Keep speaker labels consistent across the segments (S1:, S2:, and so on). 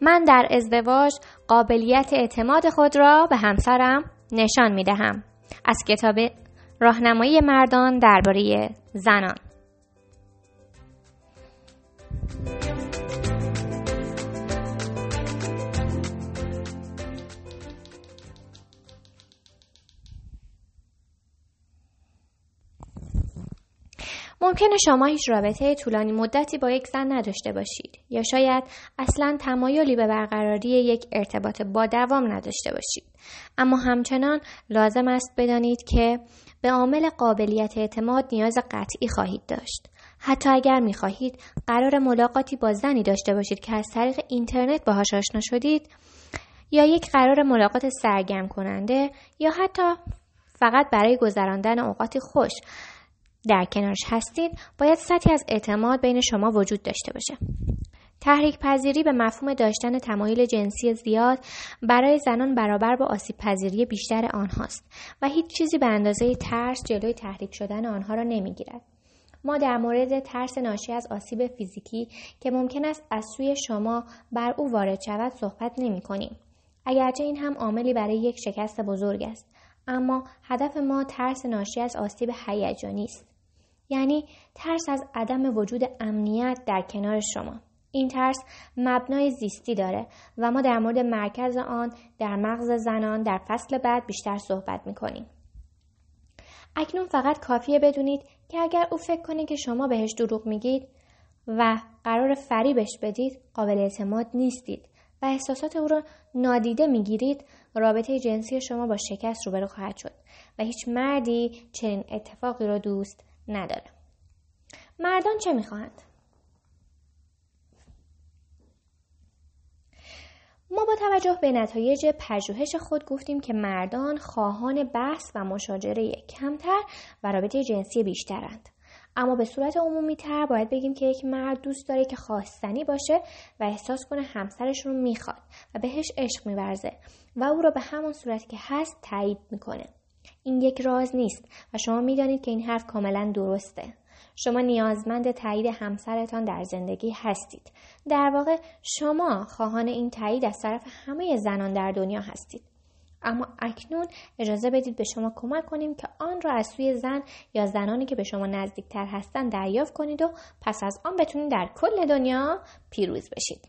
S1: من در ازدواج قابلیت اعتماد خود را به همسرم نشان می دهم. از کتاب راهنمایی مردان درباره زنان ممکنه شما هیچ رابطه طولانی مدتی با یک زن نداشته باشید یا شاید اصلا تمایلی به برقراری یک ارتباط با دوام نداشته باشید. اما همچنان لازم است بدانید که به عامل قابلیت اعتماد نیاز قطعی خواهید داشت. حتی اگر می خواهید قرار ملاقاتی با زنی داشته باشید که از طریق اینترنت باهاش آشنا شدید یا یک قرار ملاقات سرگرم کننده یا حتی فقط برای گذراندن اوقاتی خوش در کنارش هستید باید سطحی از اعتماد بین شما وجود داشته باشه تحریک پذیری به مفهوم داشتن تمایل جنسی زیاد برای زنان برابر با آسیب پذیری بیشتر آنهاست و هیچ چیزی به اندازه ترس جلوی تحریک شدن آنها را نمی‌گیرد. ما در مورد ترس ناشی از آسیب فیزیکی که ممکن است از سوی شما بر او وارد شود صحبت نمی کنیم. اگرچه این هم عاملی برای یک شکست بزرگ است اما هدف ما ترس ناشی از آسیب هیجانی است یعنی ترس از عدم وجود امنیت در کنار شما این ترس مبنای زیستی داره و ما در مورد مرکز آن در مغز زنان در فصل بعد بیشتر صحبت می‌کنیم. اکنون فقط کافیه بدونید که اگر او فکر کنه که شما بهش دروغ میگید و قرار فریبش بدید قابل اعتماد نیستید و احساسات او را نادیده می‌گیرید رابطه جنسی شما با شکست روبرو خواهد شد و هیچ مردی چنین اتفاقی را دوست نداره. مردان چه می‌خواهند؟ ما با توجه به نتایج پژوهش خود گفتیم که مردان خواهان بحث و مشاجره کمتر و رابطه جنسی بیشترند. اما به صورت عمومی تر باید بگیم که یک مرد دوست داره که خواستنی باشه و احساس کنه همسرش رو می‌خواد و بهش عشق میورزه و او رو به همون صورتی که هست تایید می‌کنه. این یک راز نیست و شما می‌دانید که این حرف کاملا درسته. شما نیازمند تایید همسرتان در زندگی هستید. در واقع شما خواهان این تایید از طرف همه زنان در دنیا هستید. اما اکنون اجازه بدید به شما کمک کنیم که آن را از سوی زن یا زنانی که به شما نزدیکتر هستند دریافت کنید و پس از آن بتونید در کل دنیا پیروز بشید.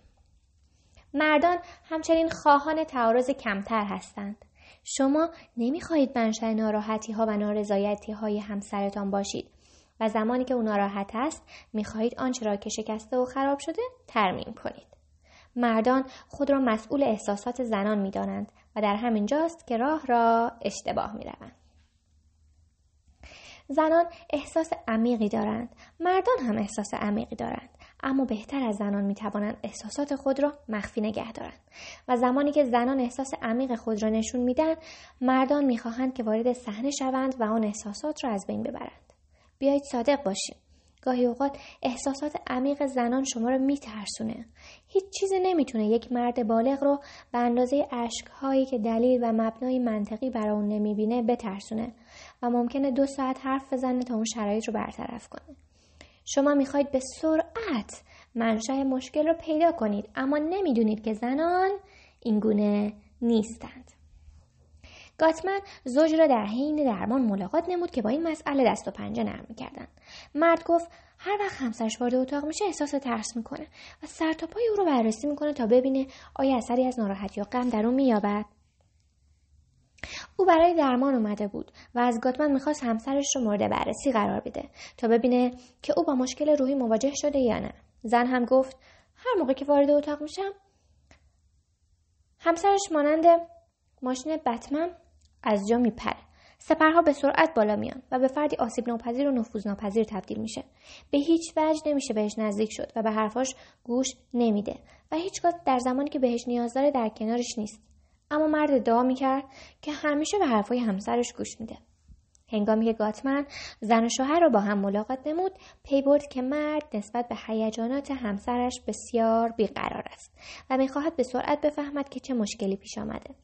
S1: مردان همچنین خواهان تعارض کمتر هستند. شما نمی‌خواهید منشأ ناراحتی ها و نارضایتی های همسرتان باشید. و زمانی که او ناراحت است می‌خواهید آنچه را که شکسته و خراب شده ترمیم کنید. مردان خود را مسئول احساسات زنان می‌دانند و در همین جاست که راه را اشتباه می‌روند. زنان احساس عمیقی دارند. مردان هم احساس عمیقی دارند. اما بهتر از زنان می توانند احساسات خود را مخفی نگه دارند. و زمانی که زنان احساس عمیق خود را نشون میدن مردان می‌خواهند که وارد صحنه شوند و آن احساسات را از بین ببرند. بیایید صادق باشیم. گاهی اوقات احساسات عمیق زنان شما رو میترسونه. هیچ چیزی نمی‌تونه یک مرد بالغ رو به اندازه هایی که دلیل و مبنای منطقی برای اون نمی‌بینه بترسونه و ممکنه دو ساعت حرف بزنه تا اون شرایط رو برطرف کنه. شما می‌خواید به سرعت منشأ مشکل رو پیدا کنید اما نمی‌دونید که زنان اینگونه نیستند. گاتمن زوج را در حین درمان ملاقات نمود که با این مسئله دست و پنجه نرم می‌کردند. مرد گفت هر وقت همسرش وارد اتاق میشه احساس ترس می‌کنه و سر تا پای او رو بررسی می‌کنه تا ببینه آیا اثری از ناراحتی یا غم در او مییابد. او برای درمان اومده بود و از گاتمن می‌خواست همسرش رو مورد بررسی قرار بده تا ببینه که او با مشکل روحی مواجه شده یا نه. زن هم گفت هر موقع که وارد اتاق میشم همسرش مانند ماشین بتمن از جا میپره. سپرها به سرعت بالا میان و به فردی آسیب ناپذیر و نفوذ ناپذیر تبدیل میشه. به هیچ وجه نمیشه بهش نزدیک شد و به حرفاش گوش نمیده و هیچگاه در زمانی که بهش نیاز داره در کنارش نیست. اما مرد دعا می‌کرد که همیشه به حرفای همسرش گوش میده. هنگامی که گاتمن زن و شوهر را با هم ملاقات نمود پی برد که مرد نسبت به هیجانات همسرش بسیار بیقرار است و می‌خواهد به سرعت بفهمد که چه مشکلی پیش آمده.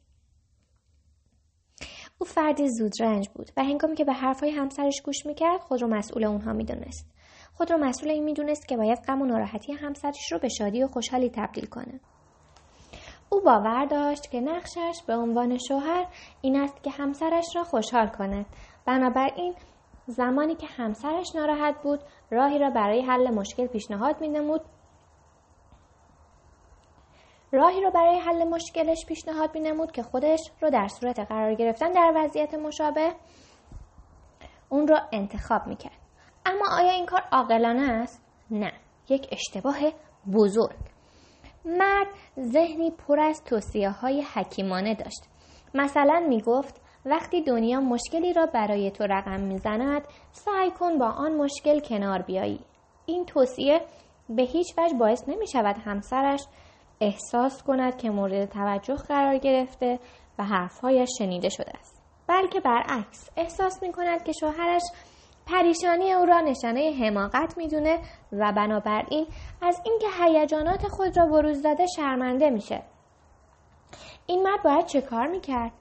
S1: او فردی زودرنج بود و هنگامی که به حرفهای همسرش گوش می‌کرد خود را مسئول اونها می‌دونست. خود را مسئول این می‌دونست که باید غم و ناراحتی همسرش رو به شادی و خوشحالی تبدیل کنه. او باور داشت که نقشش به عنوان شوهر این است که همسرش را خوشحال کند. بنابراین زمانی که همسرش ناراحت بود راهی را برای حل مشکل پیشنهاد نمود راهی را برای حل مشکلش پیشنهاد نمود که خودش رو در صورت قرار گرفتن در وضعیت مشابه اون را انتخاب می‌کرد. اما آیا این کار عاقلانه است؟ نه. یک اشتباه بزرگ. مرد ذهنی پر از توصیه های حکیمانه داشت. مثلا می گفت وقتی دنیا مشکلی را برای تو رقم می‌زند سعی کن با آن مشکل کنار بیایی. این توصیه به هیچ وجه باعث نمی شود همسرش احساس کند که مورد توجه قرار گرفته و حرفهایش شنیده شده است. بلکه برعکس احساس می کند که شوهرش پریشانی او را نشانه حماقت می‌دونه و بنابراین از اینکه هیجانات خود را بروز داده شرمنده میشه. این مرد باید چه کار می‌کرد؟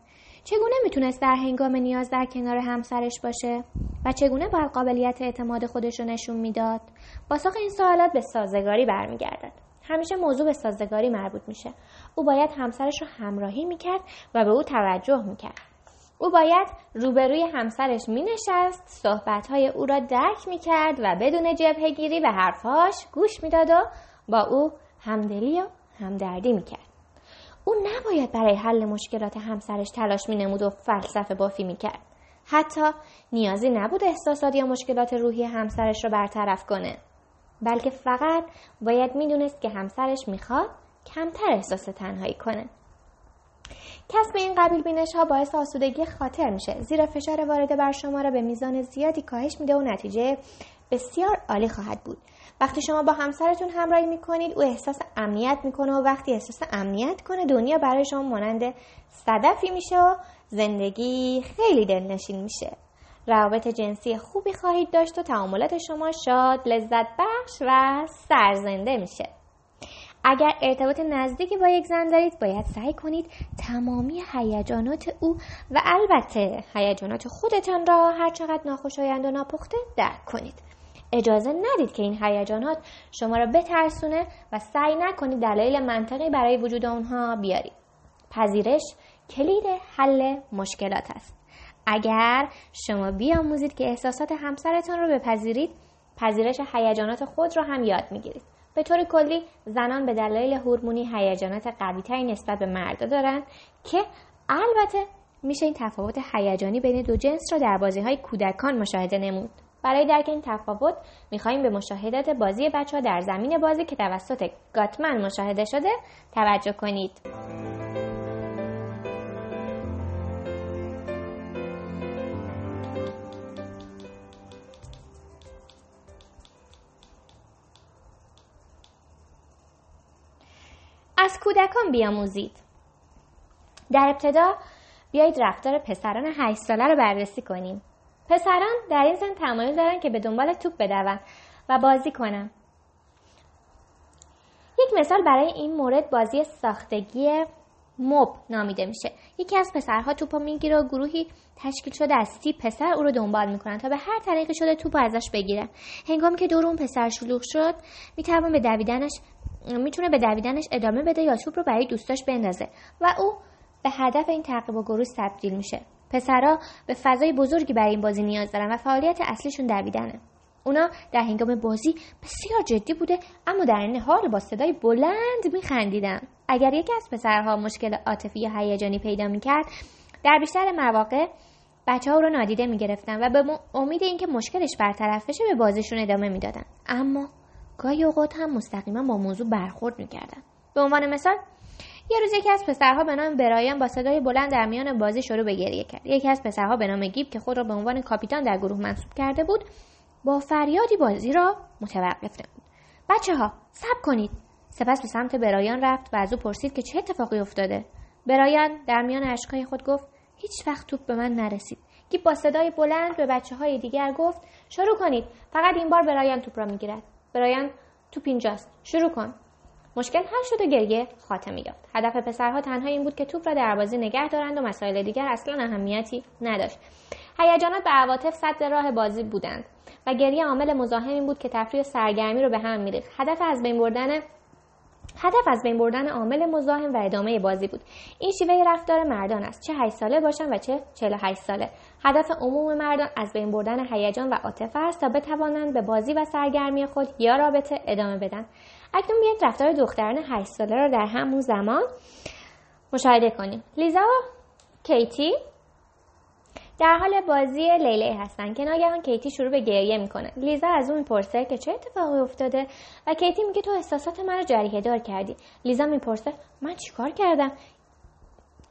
S1: چگونه می‌تونست در هنگام نیاز در کنار همسرش باشه؟ و چگونه باید قابلیت اعتماد خودش رو نشون می‌داد؟ پاسخ این سوالات به سازگاری برمیگردد. همیشه موضوع به سازگاری مربوط میشه. او باید همسرش رو همراهی می‌کرد و به او توجه می‌کرد. او باید روبروی همسرش می نشست صحبتهای او را درک می کرد و بدون جبهگیری به حرفهاش گوش می‌داد و با او همدلی و همدردی می کرد. او نباید برای حل مشکلات همسرش تلاش می نمود و فلسفه بافی می کرد. حتی نیازی نبود احساسات یا مشکلات روحی همسرش را برطرف کنه. بلکه فقط باید می‌دونست که همسرش می‌خواد کمتر احساس تنهایی کنه. کسب این قبیل بینش ها باعث آسودگی خاطر میشه. زیرا فشار وارده بر شما را به میزان زیادی کاهش میده و نتیجه بسیار عالی خواهد بود. وقتی شما با همسرتون همراهی می‌کنید او احساس امنیت می‌کنه و وقتی احساس امنیت کنه دنیا برای شما مانند صدفی میشه و زندگی خیلی دلنشین میشه. روابط جنسی خوبی خواهید داشت و تعاملات شما شاد لذت بخش و سرزنده میشه. اگر ارتباط نزدیکی با یک زن دارید باید سعی کنید تمامی هیجانات او و البته هیجانات خودتان را هر چقدر ناخوشایند و ناپخته درک کنید. اجازه ندید که این هیجانات شما را بترسونه و سعی نکنید دلایل منطقی برای وجود آنها بیارید. پذیرش کلید حل مشکلات است. اگر شما بیاموزید که احساسات همسرتان را بپذیرید پذیرش هیجانات خود را هم یاد می‌گیرید. به طور کلی زنان به دلایل هورمونی هیجانات قویتری نسبت به مردا دارند که البته میشه این تفاوت هیجانی بین دو جنس را در بازی های کودکان مشاهده نمود. برای درک این تفاوت می‌خواهیم به مشاهدات بازی بچه ها در زمین بازی که توسط گاتمن مشاهده شده توجه کنید. از کودکان بیاموزید. در ابتدا بیایید رفتار پسران هشت ساله رو بررسی کنیم. پسران در این سن تمایل دارن که به دنبال توپ بدون و بازی کنن. یک مثال برای این مورد بازی ساختگی موب نامیده میشه. یکی از پسرها توپ رو می‌گیره و گروهی تشکیل شده از سی پسر او رو دنبال می‌کنن تا به هر طریقی شده توپ ازش بگیرن. هنگامی که دور اون پسر شلوغ شد می‌توان به دویدنش می‌تونه به دویدنش ادامه بده یا توپ رو برای دوستاش بندازه و او به هدف این تعقیب و گروه تبدیل میشه. پسرها به فضای بزرگی برای این بازی نیاز دارن و فعالیت اصلیشون دویدنه. اونا در هنگام بازی بسیار جدی بوده اما در این حال با صدای بلند میخندیدن. اگر یکی از پسرها مشکل عاطفی یا هیجانی پیدا می‌کرد در بیشتر مواقع بچه ها رو نادیده می‌گرفتن و به امید اینکه مشکلش برطرف بشه به بازیشون ادامه می‌دادن. اما گاهی اوقات هم مستقیما با موضوع برخورد می‌کردن. به عنوان مثال یه روز یکی از پسرها به نام برایان با صدای بلند در میان بازی شروع به گریه کرد. یکی از پسرها به نام گیب که خود را به عنوان کاپیتان در گروه منصوب کرده بود با فریادی بازی را متوقف نمود. بچه ها صبر کنید. سپس به سمت برایان رفت و از او پرسید که چه اتفاقی افتاده. برایان در میان اشکهای خود گفت هیچ وقت توپ به من نرسید. گیب با صدای بلند به بچه های دیگر گفت شروع کنید. فقط این بار برایان توپ را می‌گیرد. برایان تو اینجاست شروع کن. مشکل حل شد و گریه خاتمه یافت. هدف پسرها تنها این بود که توپ را در بازی نگه دارند و مسائل دیگر اصلا اهمیتی نداشت. هیجانات به عواطف صد راه بازی بودند و گریه عامل مزاحم این بود که تفریح سرگرمی رو به هم میریخت. هدف از بین بردن هدف از بین بردن عامل مزاحم و ادامه بازی بود. این شیوه رفتار مردان است. چه 8 ساله باشن و چه 48 ساله. هدف عموم مردان از بین بردن هیجان و عاطفه است تا بتوانند به بازی و سرگرمی خود یا رابطه ادامه بدن. اکنون بیاید رفتار دختران 8 ساله را در همون زمان مشاهده کنیم. لیزا و کیتی در حال بازی لیلی هستن. که ناگهان کیتی شروع به گریه می‌کنه. لیزا از اون می‌پرسه که چه اتفاقی افتاده و کیتی میگه تو احساسات من رو جریه دار کردی. لیزا می‌پرسه من چیکار کردم؟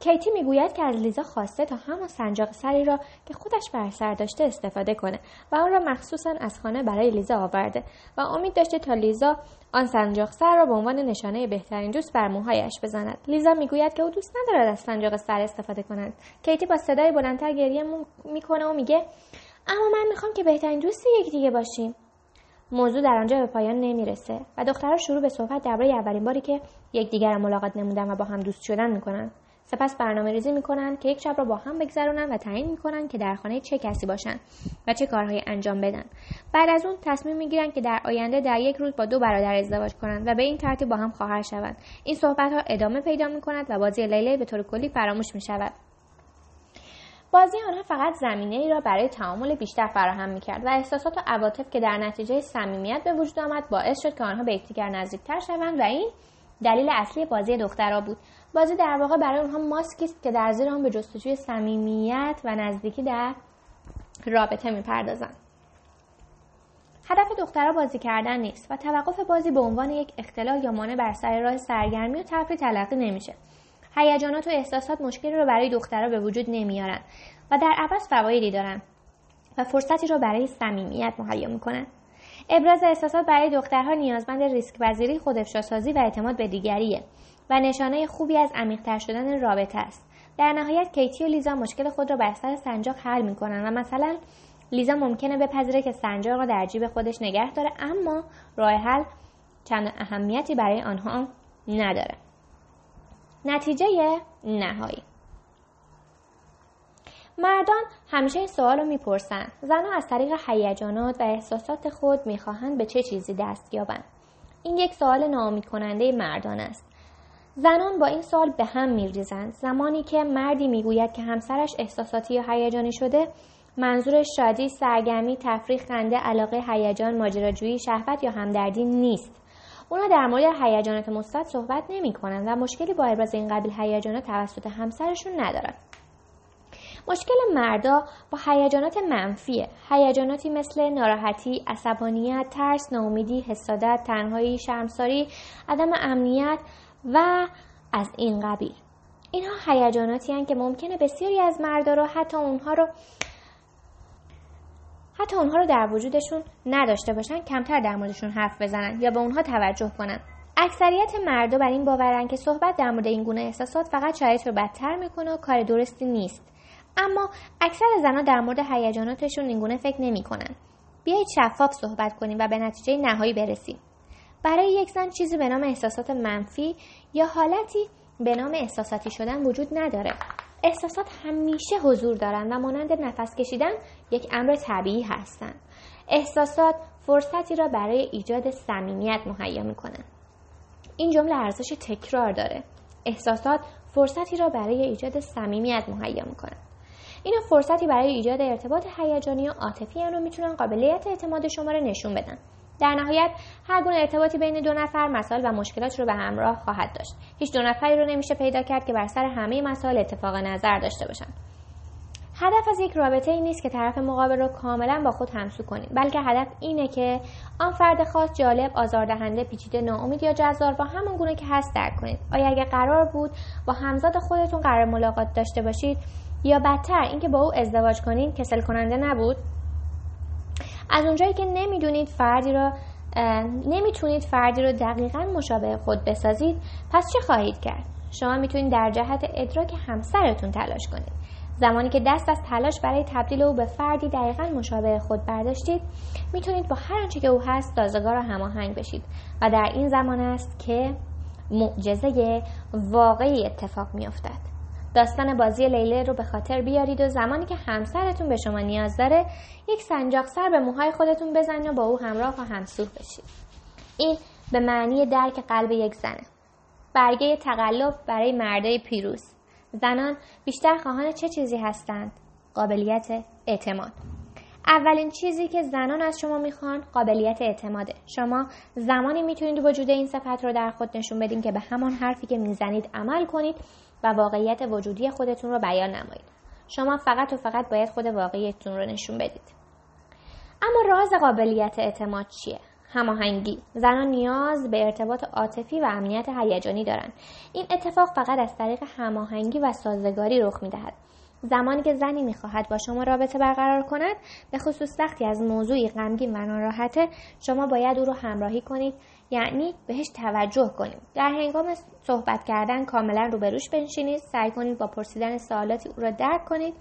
S1: کیتی می‌گوید که از لیزا خواسته تا همان سنجاق سری را که خودش بر سر داشته استفاده کنه و آن را مخصوصا از خانه برای لیزا آورده و امید داشته تا لیزا آن سنجاق سر را به عنوان نشانه بهترین دوست بر موهایش بزند. لیزا می‌گوید که او دوست ندارد از سنجاق سر استفاده کند. کیتی با صدای بلندتر گریه می‌کنه و میگه اما من می‌خوام که بهترین دوست یکدیگه باشیم. موضوع در آنجا به پایان نمی‌رسه و دخترها شروع به صحبت درباره اولین باری که یکدیگر ملاقات نمودن و با هم دوست شدن می‌کنن. سپس برنامه ریزی می‌کنند که یک شب را با هم بگذرونن و تعیین می‌کنند که در خانه چه کسی باشند و چه کارهایی انجام بدن. بعد از اون تصمیم می‌گیرند که در آینده در یک روز با دو برادر ازدواج کنند و به این ترتیب با هم خواهر شوند. این صحبت ها ادامه پیدا می‌کند و بازی لیلی به طور کلی فراموش می‌شود. بازی آنها فقط زمینه ای را برای تعامل بیشتر فراهم می‌کرد و احساسات و عواطف که در نتیجه صمیمیت به وجود آمد باعث شد که آنها به یکدیگر نزدیکتر شوند و این دلیل اصلی بازی دخترها بود. بازی در واقع برای اونها ماسکی است که در زیر آن به جستجوی صمیمیت و نزدیکی در رابطه می‌پردازند هدف دخترها بازی کردن نیست و توقف بازی به عنوان یک اختلال یا مانع بر سر راه سرگرمی و تفریح تلقی نمیشه. هیجانات و احساسات مشکلی رو برای دخترها به وجود نمیارن و در عوض فوایدی دارن و فرصتی را برای صمیمیت مهیا می‌کنن. ابراز احساسات برای دخترها نیازمند ریسک پذیری خودافشاسازی و اعتماد به دیگریه. نشانه خوبی از عمیقتر شدن رابطه است. در نهایت کیتی و لیزا مشکل خود را بر سر سنجاق حل می‌کنن و مثلا لیزا ممکنه بپذیره که سنجاق را در جیب خودش نگه داره اما راه حل چند اهمیتی برای آنها نداره. نتیجه نهایی. مردان همیشه این سوال رو می‌پرسن. زنها از طریق هیجانات و احساسات خود می‌خواهند به چه چیزی دست یابند؟ این یک سوال ناامید کننده مردان است. زنان با این سال به هم میریزند. زمانی که مردی می‌گوید که همسرش احساساتی یا هیجانی شده منظورش شادی سرگرمی تفریح خنده علاقه هیجان ماجراجویی شهوت یا همدردی نیست. اونا در مورد هیجانات مثبت صحبت نمی کنند و مشکلی با ابراز این قبیل هیجانات توسط همسرشون ندارند مشکل مردا با هیجانات منفیه. هیجاناتی مثل ناراحتی عصبانیت ترس ناامیدی حسادت تنهایی شرمساری عدم امنیت و از این قبیل. اینها هیجاناتی هستند که ممکنه بسیاری از مردا رو حتی اونها رو حتی اونها رو در وجودشون نداشته باشن کمتر در موردشون حرف بزنن یا به اونها توجه کنن. اکثریت مردا بر این باورن که صحبت در مورد این گونه احساسات فقط شرایط رو بدتر می‌کنه و کار درستی نیست. اما اکثر زنها در مورد هیجاناتشون اینگونه فکر نمی‌کنن. بیایید شفاف صحبت کنیم و به نتیجه نهایی برسیم. برای یک زن چیزی به نام احساسات منفی یا حالتی به نام احساساتی شدن وجود نداره. احساسات همیشه حضور دارند و مانند نفس کشیدن یک امر طبیعی هستند احساسات فرصتی را برای ایجاد صمیمیت مهیا می‌کنند این جمله ارزش تکرار داره. احساسات فرصتی را برای ایجاد صمیمیت مهیا می‌کنند اینا فرصتی برای ایجاد ارتباط هیجانی و عاطفی و می‌تونن قابلیت اعتماد شما رو نشون بدن. در نهایت هر گونه ارتباطی بین دو نفر مسائل و مشکلات رو به همراه خواهد داشت. هیچ دو نفری رو نمیشه پیدا کرد که بر سر همه مسائل اتفاق نظر داشته باشن. هدف از یک رابطه ای نیست که طرف مقابل رو کاملا با خود همسو کنید بلکه هدف اینه که آن فرد خاص جالب آزاردهنده پیچیده ناامید یا جذاب با همون گونه که هست درک کنید. آیا اگر قرار بود با همزاد خودتون قرار ملاقات داشته باشید یا بدتر اینکه با او ازدواج کنید کسل کننده نبود؟ از اونجایی که نمی‌دونید فردی را نمی‌تونید فردی رو دقیقا مشابه خود بسازید پس چه خواهید کرد؟ شما می‌تونید در جهت ادراک همسرتون تلاش کنید. زمانی که دست از تلاش برای تبدیل او به فردی دقیقا مشابه خود برداشتید می‌تونید با هر آنچه که او هست سازگار و هماهنگ بشید و در این زمان است که معجزه واقعی اتفاق میافتد. داستان بازی لیله رو به خاطر بیارید و زمانی که همسرتون به شما نیاز داره یک سنجاق سر به موهای خودتون بزنید و با او همراه و همسوح بشید. این به معنی درک قلب یک زنه. برگه تقلب برای مردای پیروز. زنان بیشتر خواهان چه چیزی هستند؟ قابلیت اعتماد. اولین چیزی که زنان از شما می‌خوان قابلیت اعتماده. شما زمانی می‌تونید وجود این صفت رو در خود نشون بدین که به همان حرفی که می‌زنید عمل کنید. و واقعیت وجودی خودتون رو بیان نمایید. شما فقط و فقط باید خود واقعیتون رو نشون بدید. اما راز قابلیت اعتماد چیه؟ هماهنگی. زنان نیاز به ارتباط عاطفی و امنیت هیجانی دارند این اتفاق فقط از طریق هماهنگی و سازگاری رخ می‌دهد. زمانی که زنی می‌خواهد با شما رابطه برقرار کند به خصوص وقتی از موضوعی غمگین و ناراحته شما باید او را همراهی کنید یعنی بهش توجه کنید در هنگام صحبت کردن کاملا روبروش بنشینید سعی کنید با پرسیدن سوالاتی او را درک کنید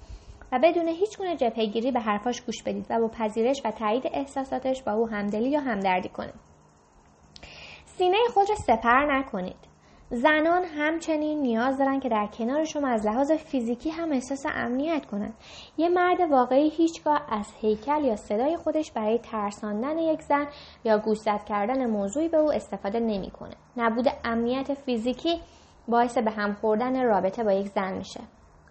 S1: و بدون هیچ گونه جبهگیری به حرفاش گوش بدید و با پذیرش و تایید احساساتش با او همدلی یا همدردی کنید سینه خود را سپر نکنید. زنان همچنین نیاز دارن که در کنار شما از لحاظ فیزیکی هم احساس امنیت کنند. یه مرد واقعی هیچگاه از هیکل یا صدای خودش برای ترساندن یک زن یا گوشزد کردن موضوعی به او استفاده نمی‌کنه. نبود امنیت فیزیکی باعث به هم خوردن رابطه با یک زن میشه.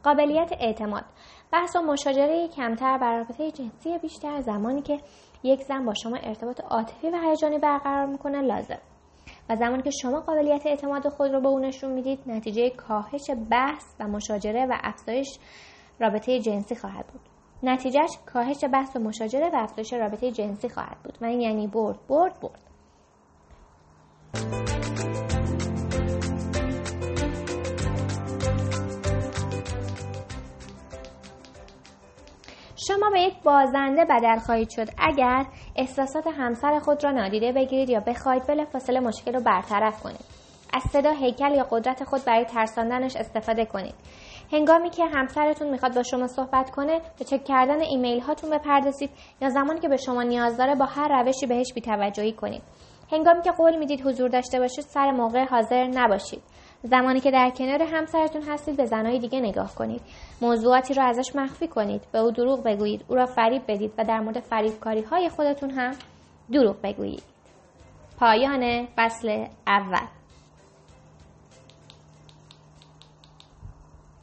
S1: قابلیت اعتماد بحث و مشاجره کمتر بر رابطه جنسی بیشتر زمانی که یک زن با شما ارتباط عاطفی و هیجانی برقرار می‌کنه لازم و زمانی که شما قابلیت اعتماد خود رو به او نشون می‌دید نتیجه کاهش بحث و مشاجره و افزایش رابطه جنسی خواهد بود. نتیجهش کاهش بحث و مشاجره و افزایش رابطه جنسی خواهد بود. و این یعنی برد برد برد. شما به یک بازنده بدل خواهید شد. اگر احساسات همسر خود را نادیده بگیرید یا بخواهید بلافاصله مشکل رو برطرف کنید. از صدا هیکل یا قدرت خود برای ترساندنش استفاده کنید. هنگامی که همسرتون می‌خواد با شما صحبت کنه به چک کردن ایمیل هاتون بپردازید یا زمانی که به شما نیاز داره با هر روشی بهش بیتوجهی کنید. هنگامی که قول می‌دید حضور داشته باشید سر موقع حاضر نباشید. زمانی که در کنار همسرتون هستید به زنهای دیگه نگاه کنید. موضوعاتی را ازش مخفی کنید. به او دروغ بگویید. او را فریب بدید و در مورد فریبکاری های خودتون هم دروغ بگویید. پایان فصل اول.